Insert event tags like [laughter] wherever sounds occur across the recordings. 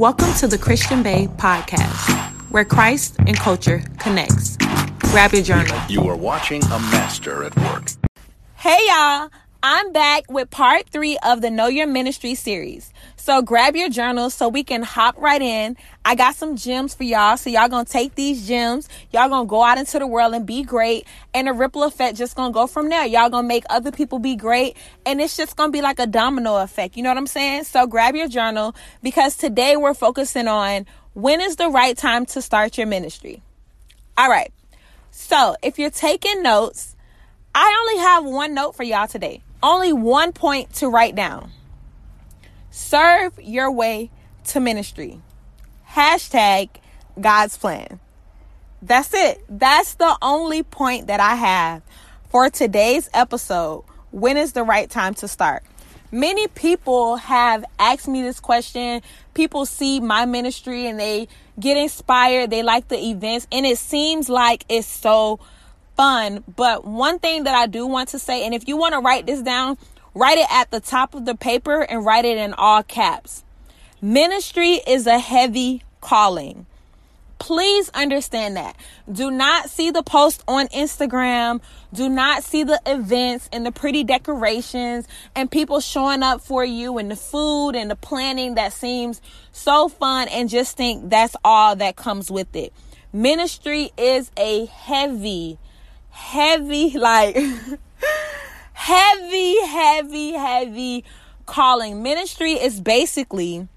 Welcome to the Christian Bae podcast, where Christ and culture connects. Grab your journal. You are watching a master at work. Hey y'all, I'm back with part three of the Know Your Ministry series. So grab your journals so we can hop right in. I got some gems for y'all. So y'all gonna take these gems. Y'all gonna go out into the world and be great. And the ripple effect just gonna go from there. Y'all gonna make other people be great. And it's just gonna be like a domino effect. You know what I'm saying? So grab your journal because today we're focusing on when is the right time to start your ministry. All right. So if you're taking notes, I only have one note for y'all today. Only one point to write down. Serve your way to ministry. Hashtag God's plan. That's it. That's the only point that I have for today's episode. When is the right time to start? Many people have asked me this question. People see my ministry and they get inspired. They like the events and it seems like it's so fun. But one thing that I do want to say, and if you want to write this down, write it at the top of the paper and write it in all caps. Ministry is a heavy calling. Please understand that. Do not see the post on Instagram. Do not see the events and the pretty decorations and people showing up for you and the food and the planning that seems so fun and just think that's all that comes with it. Ministry is a heavy, heavy, like, [laughs] heavy, heavy, heavy calling. Ministry is basically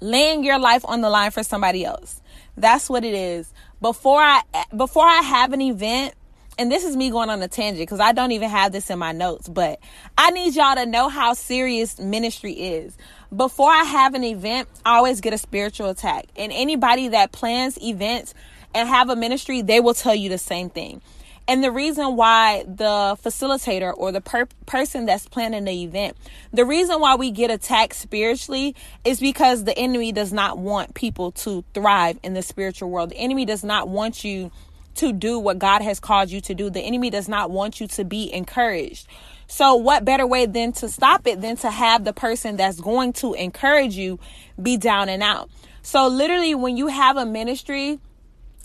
laying your life on the line for somebody else. That's what it is. Before I before I have an event, and this is me going on a tangent because I don't even have this in my notes, but I need y'all to know how serious ministry is. Before I have an event, I always get a spiritual attack. And anybody that plans events and have a ministry, they will tell you the same thing. And the reason why the facilitator or the per- person that's planning the event, the reason why we get attacked spiritually is because the enemy does not want people to thrive in the spiritual world. The enemy does not want you to do what God has called you to do. The enemy does not want you to be encouraged. So, what better way than to stop it than to have the person that's going to encourage you be down and out? So, literally, when you have a ministry,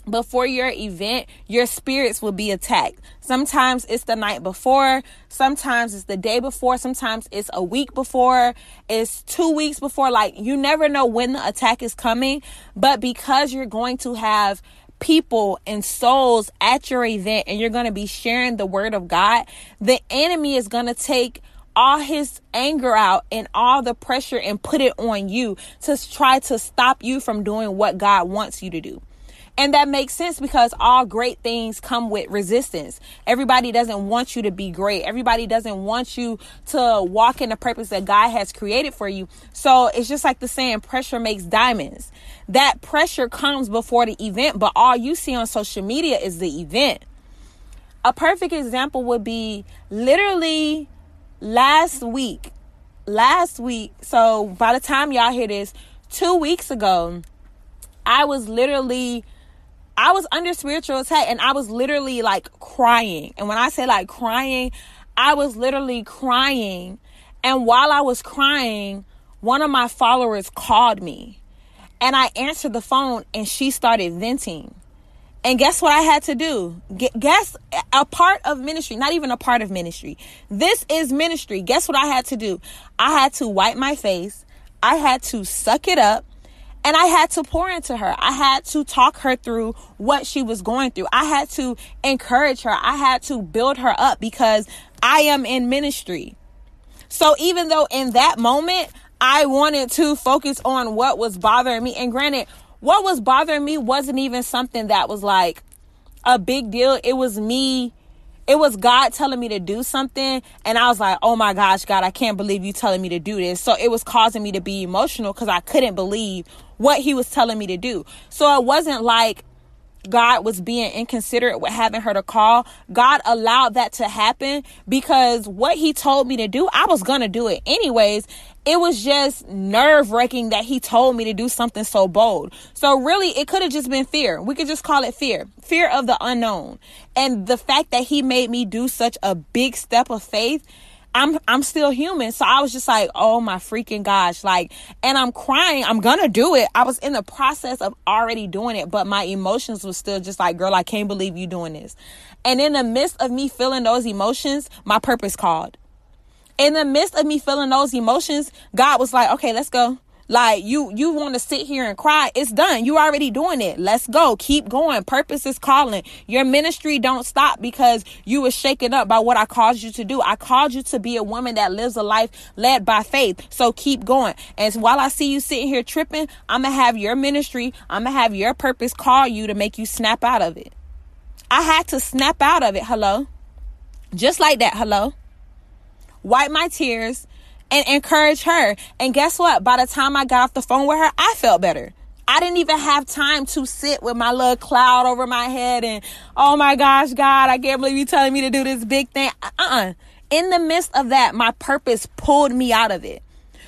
before your event, your spirits will be attacked. Sometimes it's the night before, sometimes it's the day before, sometimes it's a week before, it's two weeks before. Like, you never know when the attack is coming, but because you're going to have people and souls at your event and you're going to be sharing the word of God, the enemy is going to take all his anger out and all the pressure and put it on you to try to stop you from doing what God wants you to do. And that makes sense because all great things come with resistance. Everybody doesn't want you to be great. Everybody doesn't want you to walk in the purpose that God has created for you. So it's just like the saying, pressure makes diamonds. That pressure comes before the event, but all you see on social media is the event. A perfect example would be literally last week. Last week. So by the time y'all hear this, two weeks ago, I was literally I was under spiritual attack and I was literally like crying. And when I say like crying, I was literally crying. And while I was crying, one of my followers called me. And I answered the phone and she started venting. And guess what I had to do? Guess a part of ministry, not even a part of ministry. This is ministry. Guess what I had to do? I had to wipe my face. I had to suck it up. And I had to pour into her. I had to talk her through what she was going through. I had to encourage her. I had to build her up because I am in ministry. So even though in that moment, I wanted to focus on what was bothering me. And granted, what was bothering me wasn't even something that was like a big deal. It was me it was God telling me to do something. And I was like, oh my gosh, God, I can't believe you telling me to do this. So it was causing me to be emotional because I couldn't believe what he was telling me to do. So it wasn't like God was being inconsiderate with having her to call. God allowed that to happen because what he told me to do, I was going to do it anyways. It was just nerve wracking that he told me to do something so bold. So really, it could have just been fear. We could just call it fear, fear of the unknown. And the fact that he made me do such a big step of faith, I'm I'm still human. So I was just like, oh my freaking gosh. Like, and I'm crying. I'm gonna do it. I was in the process of already doing it, but my emotions was still just like, girl, I can't believe you doing this. And in the midst of me feeling those emotions, my purpose called. In the midst of me feeling those emotions, God was like, okay, let's go. Like you you want to sit here and cry. It's done. You already doing it. Let's go. Keep going. Purpose is calling. Your ministry don't stop because you were shaken up by what I called you to do. I called you to be a woman that lives a life led by faith. So keep going. And while I see you sitting here tripping, I'm going to have your ministry, I'm going to have your purpose call you to make you snap out of it. I had to snap out of it. Hello. Just like that. Hello. Wipe my tears and encourage her. And guess what? By the time I got off the phone with her, I felt better. I didn't even have time to sit with my little cloud over my head and, oh my gosh, God, I can't believe you telling me to do this big thing. Uh-uh. In the midst of that, my purpose pulled me out of it.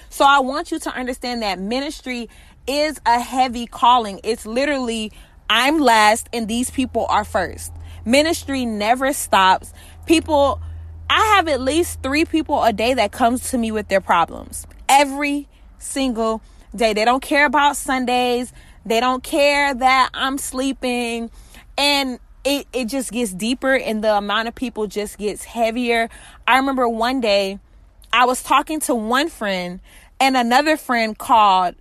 So I want you to understand that ministry is a heavy calling. It's literally, I'm last and these people are first. Ministry never stops. People I have at least three people a day that comes to me with their problems every single day. They don't care about Sundays. They don't care that I'm sleeping. And it, it just gets deeper and the amount of people just gets heavier. I remember one day I was talking to one friend and another friend called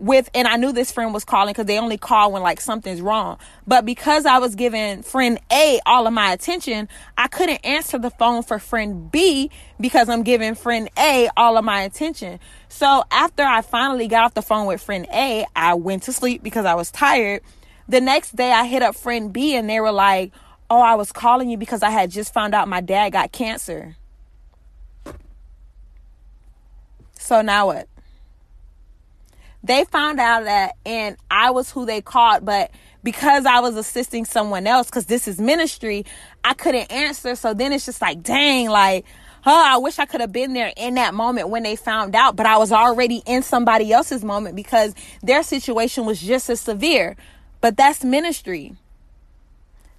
with and I knew this friend was calling because they only call when like something's wrong. But because I was giving friend A all of my attention, I couldn't answer the phone for friend B because I'm giving friend A all of my attention. So after I finally got off the phone with friend A, I went to sleep because I was tired. The next day I hit up friend B and they were like, "Oh, I was calling you because I had just found out my dad got cancer." So now what? They found out that and I was who they called, but because I was assisting someone else, because this is ministry, I couldn't answer. So then it's just like, dang, like, oh, I wish I could have been there in that moment when they found out, but I was already in somebody else's moment because their situation was just as severe. But that's ministry.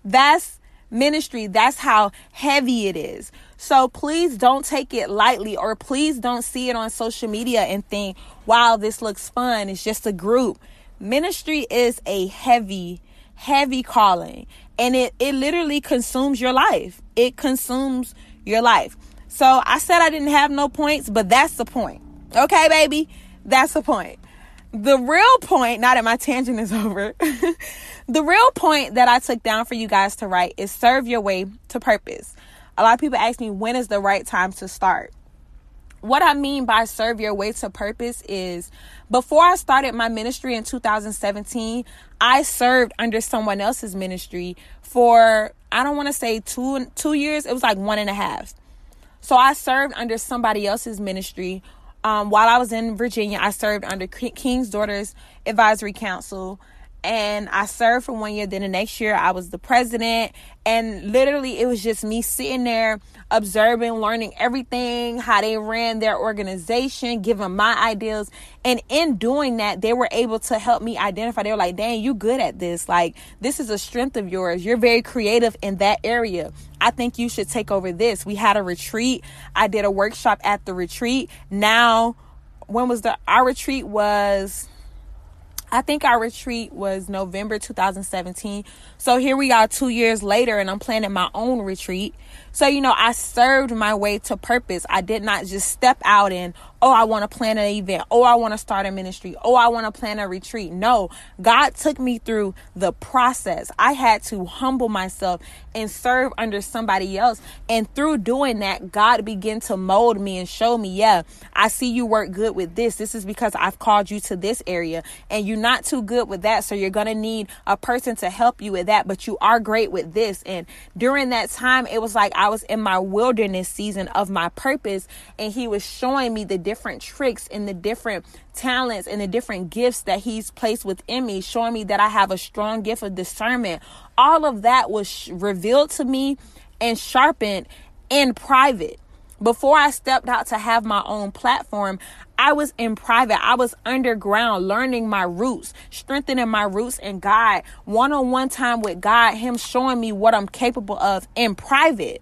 That's ministry. That's how heavy it is. So please don't take it lightly or please don't see it on social media and think, wow, this looks fun. It's just a group. Ministry is a heavy, heavy calling and it, it literally consumes your life. It consumes your life. So I said I didn't have no points, but that's the point. Okay, baby? That's the point. The real point, now that my tangent is [laughs] over, the real point that I took down for you guys to write is serve your way to purpose a lot of people ask me when is the right time to start. What I mean by serve your way to purpose is before I started my ministry in 2017, I served under someone else's ministry for I don't want to say two two years. It was like one and a half. So I served under somebody else's ministry. Um, while I was in Virginia, I served under King's Daughters Advisory Council and I served for one year. Then the next year, I was the president, and literally, it was just me sitting there observing, learning everything, how they ran their organization, giving my ideas. And in doing that, they were able to help me identify. They were like, dang, you good at this. Like, this is a strength of yours. You're very creative in that area. I think you should take over this. We had a retreat. I did a workshop at the retreat. Now, when was the, our retreat was I think our retreat was November 2017. So here we are two years later, and I'm planning my own retreat. So, you know, I served my way to purpose. I did not just step out and, oh, I want to plan an event. Oh, I want to start a ministry. Oh, I want to plan a retreat. No, God took me through the process. I had to humble myself and serve under somebody else. And through doing that, God began to mold me and show me, yeah, I see you work good with this. This is because I've called you to this area and you're not too good with that. So you're going to need a person to help you with that, but you are great with this. And during that time, it was like I was in my wilderness season of my purpose, and He was showing me the different tricks and the different talents and the different gifts that He's placed within me, showing me that I have a strong gift of discernment. All of that was revealed to me and sharpened in private. Before I stepped out to have my own platform, I was in private. I was underground learning my roots, strengthening my roots in God, one on one time with God, Him showing me what I'm capable of in private.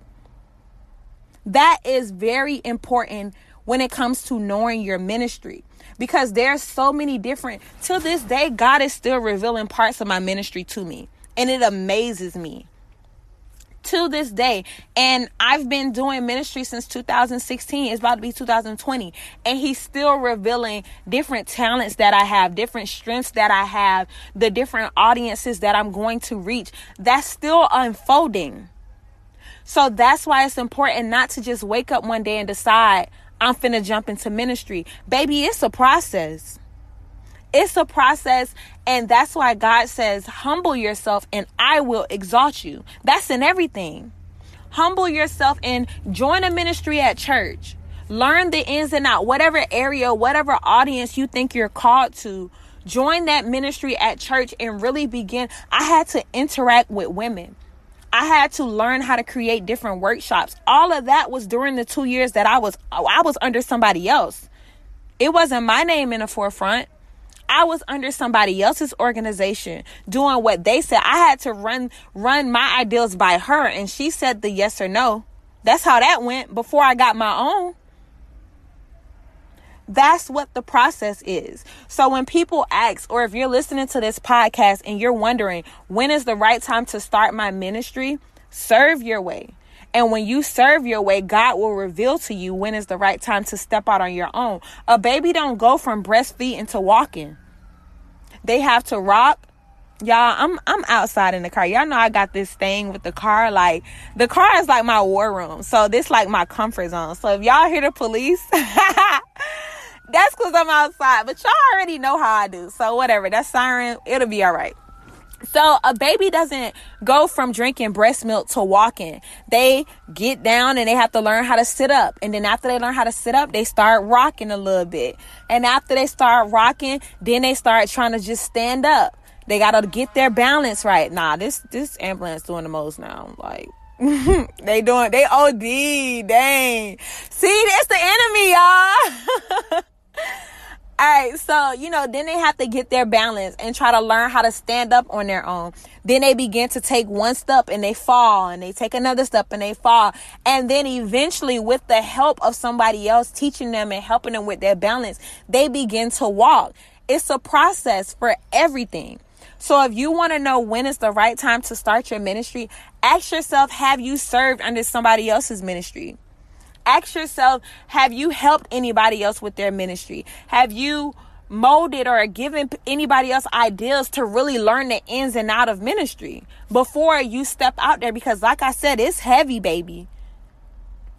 That is very important when it comes to knowing your ministry because there's so many different to this day God is still revealing parts of my ministry to me and it amazes me to this day. And I've been doing ministry since 2016. It's about to be 2020. And he's still revealing different talents that I have, different strengths that I have, the different audiences that I'm going to reach. That's still unfolding. So that's why it's important not to just wake up one day and decide I'm finna jump into ministry. Baby, it's a process. It's a process, and that's why God says, Humble yourself, and I will exalt you. That's in everything. Humble yourself and join a ministry at church. Learn the ins and out, whatever area, whatever audience you think you're called to. Join that ministry at church and really begin. I had to interact with women. I had to learn how to create different workshops. All of that was during the 2 years that I was I was under somebody else. It wasn't my name in the forefront. I was under somebody else's organization doing what they said. I had to run run my ideals by her and she said the yes or no. That's how that went before I got my own. That's what the process is. So when people ask, or if you're listening to this podcast and you're wondering, when is the right time to start my ministry? Serve your way. And when you serve your way, God will reveal to you when is the right time to step out on your own. A baby don't go from breastfeeding to walking. They have to rock. Y'all, I'm I'm outside in the car. Y'all know I got this thing with the car. Like the car is like my war room. So this like my comfort zone. So if y'all hear the police, [laughs] that's because I'm outside. But y'all already know how I do. So whatever. That siren, it'll be all right. So a baby doesn't go from drinking breast milk to walking. They get down and they have to learn how to sit up. And then after they learn how to sit up, they start rocking a little bit. And after they start rocking, then they start trying to just stand up. They gotta get their balance right. Nah, this this ambulance doing the most now. Like [laughs] they doing they OD, dang. See, it's the enemy, y'all. [laughs] All right, so you know, then they have to get their balance and try to learn how to stand up on their own. Then they begin to take one step and they fall, and they take another step and they fall. And then eventually, with the help of somebody else teaching them and helping them with their balance, they begin to walk. It's a process for everything. So if you want to know when is the right time to start your ministry, ask yourself, have you served under somebody else's ministry? Ask yourself have you helped anybody else with their ministry? Have you molded or given anybody else ideas to really learn the ins and out of ministry before you step out there? Because, like I said, it's heavy, baby.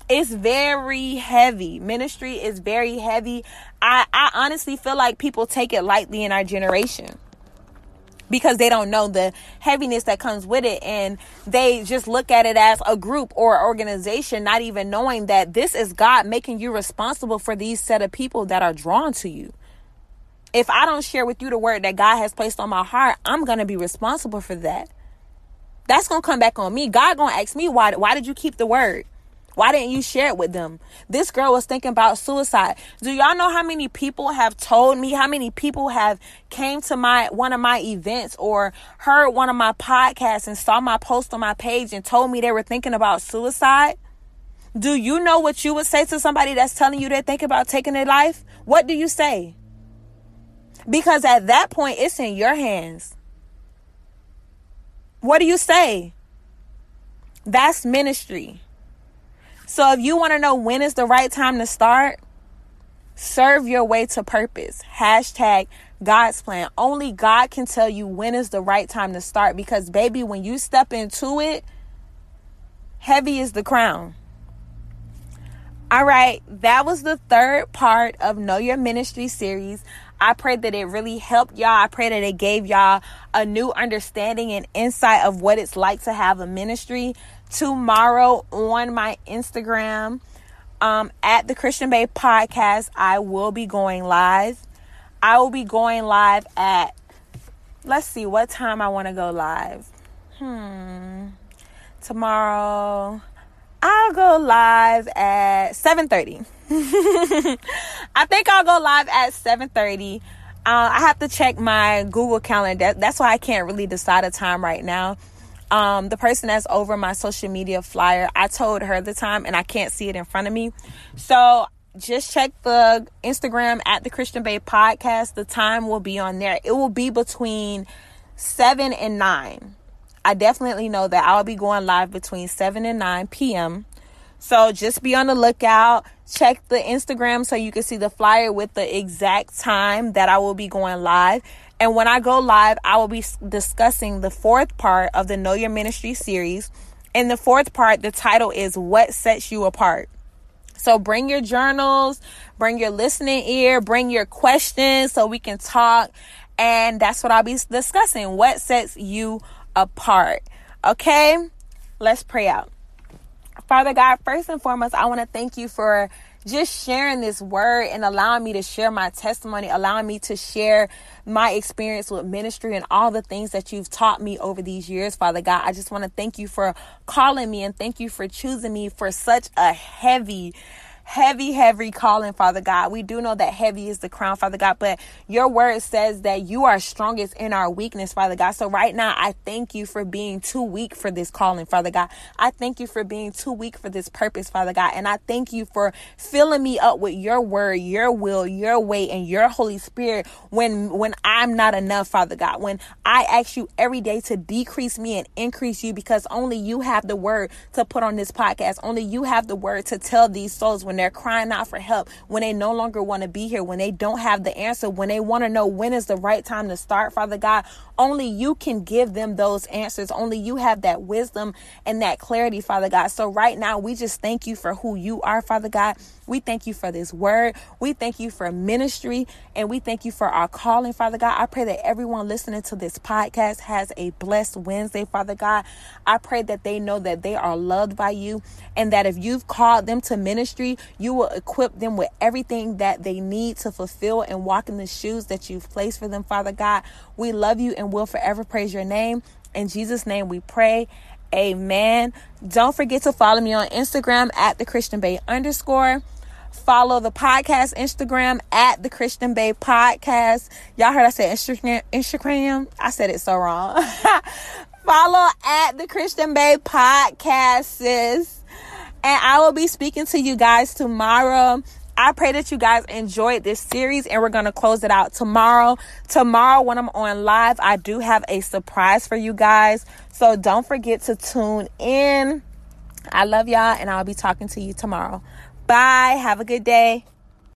It's very heavy. Ministry is very heavy. I, I honestly feel like people take it lightly in our generation because they don't know the heaviness that comes with it and they just look at it as a group or organization not even knowing that this is God making you responsible for these set of people that are drawn to you. If I don't share with you the word that God has placed on my heart, I'm going to be responsible for that. That's going to come back on me. God going to ask me why why did you keep the word? Why didn't you share it with them? This girl was thinking about suicide. Do y'all know how many people have told me, how many people have came to my one of my events or heard one of my podcasts and saw my post on my page and told me they were thinking about suicide? Do you know what you would say to somebody that's telling you they're thinking about taking their life? What do you say? Because at that point, it's in your hands. What do you say? That's ministry. So if you want to know when is the right time to start, serve your way to purpose. Hashtag God's plan. Only God can tell you when is the right time to start because, baby, when you step into it, heavy is the crown. All right, that was the third part of Know Your Ministry series. I pray that it really helped y'all. I pray that it gave y'all a new understanding and insight of what it's like to have a ministry tomorrow on my Instagram um, at the Christian Bae Podcast. I will be going live. I will be going live at, let's see, what time I want to go live. Hmm. Tomorrow, I'll go live at 7.30. [laughs] I think I'll go live at 7.30. Uh, I have to check my Google calendar. That's why I can't really decide a time right now. Um, the person that's over my social media flyer, I told her the time and I can't see it in front of me. So just check the Instagram at the Christian Bae podcast. The time will be on there. It will be between 7 and 9. I definitely know that I'll be going live between 7 and 9 p.m. So just be on the lookout. Check the Instagram so you can see the flyer with the exact time that I will be going live. And when I go live, I will be discussing the fourth part of the Know Your Ministry series. In the fourth part, the title is What Sets You Apart. So bring your journals, bring your listening ear, bring your questions so we can talk. And that's what I'll be discussing. What sets you apart? Okay, let's pray out. Father God, first and foremost, I want to thank you for just sharing this word and allowing me to share my testimony, allowing me to share my experience with ministry and all the things that you've taught me over these years, Father God. I just want to thank you for calling me and thank you for choosing me for such a heavy, heavy, heavy calling, Father God. We do know that heavy is the crown, Father God, but your word says that you are strongest in our weakness, Father God. So right now, I thank you for being too weak for this calling, Father God. I thank you for being too weak for this purpose, Father God. And I thank you for filling me up with your word, your will, your way, and your Holy Spirit when, when I'm not enough, Father God. When I ask you every day to decrease me and increase you because only you have the word to put on this podcast. Only you have the word to tell these souls when they're crying out for help, when they no longer want to be here, when they don't have the answer, when they want to know when is the right time to start, Father God, only you can give them those answers. Only you have that wisdom and that clarity, Father God. So right now, we just thank you for who you are, Father God. We thank you for this word. We thank you for ministry and we thank you for our calling, Father God. I pray that everyone listening to this podcast has a blessed Wednesday, Father God. I pray that they know that they are loved by you and that if you've called them to ministry, you will equip them with everything that they need to fulfill and walk in the shoes that you've placed for them, Father God. We love you and will forever praise your name. In Jesus' name we pray. Amen. Don't forget to follow me on Instagram at the Christian Bae underscore. Follow the podcast Instagram at the Christian Bae Podcast. Y'all heard I said Instagram. Instagram. I said it so wrong. [laughs] Follow at the Christian Bae Podcast, sis. And I will be speaking to you guys tomorrow. I pray that you guys enjoyed this series and we're going to close it out tomorrow. Tomorrow, when I'm on live, I do have a surprise for you guys. So don't forget to tune in. I love y'all and I'll be talking to you tomorrow. Bye. Have a good day.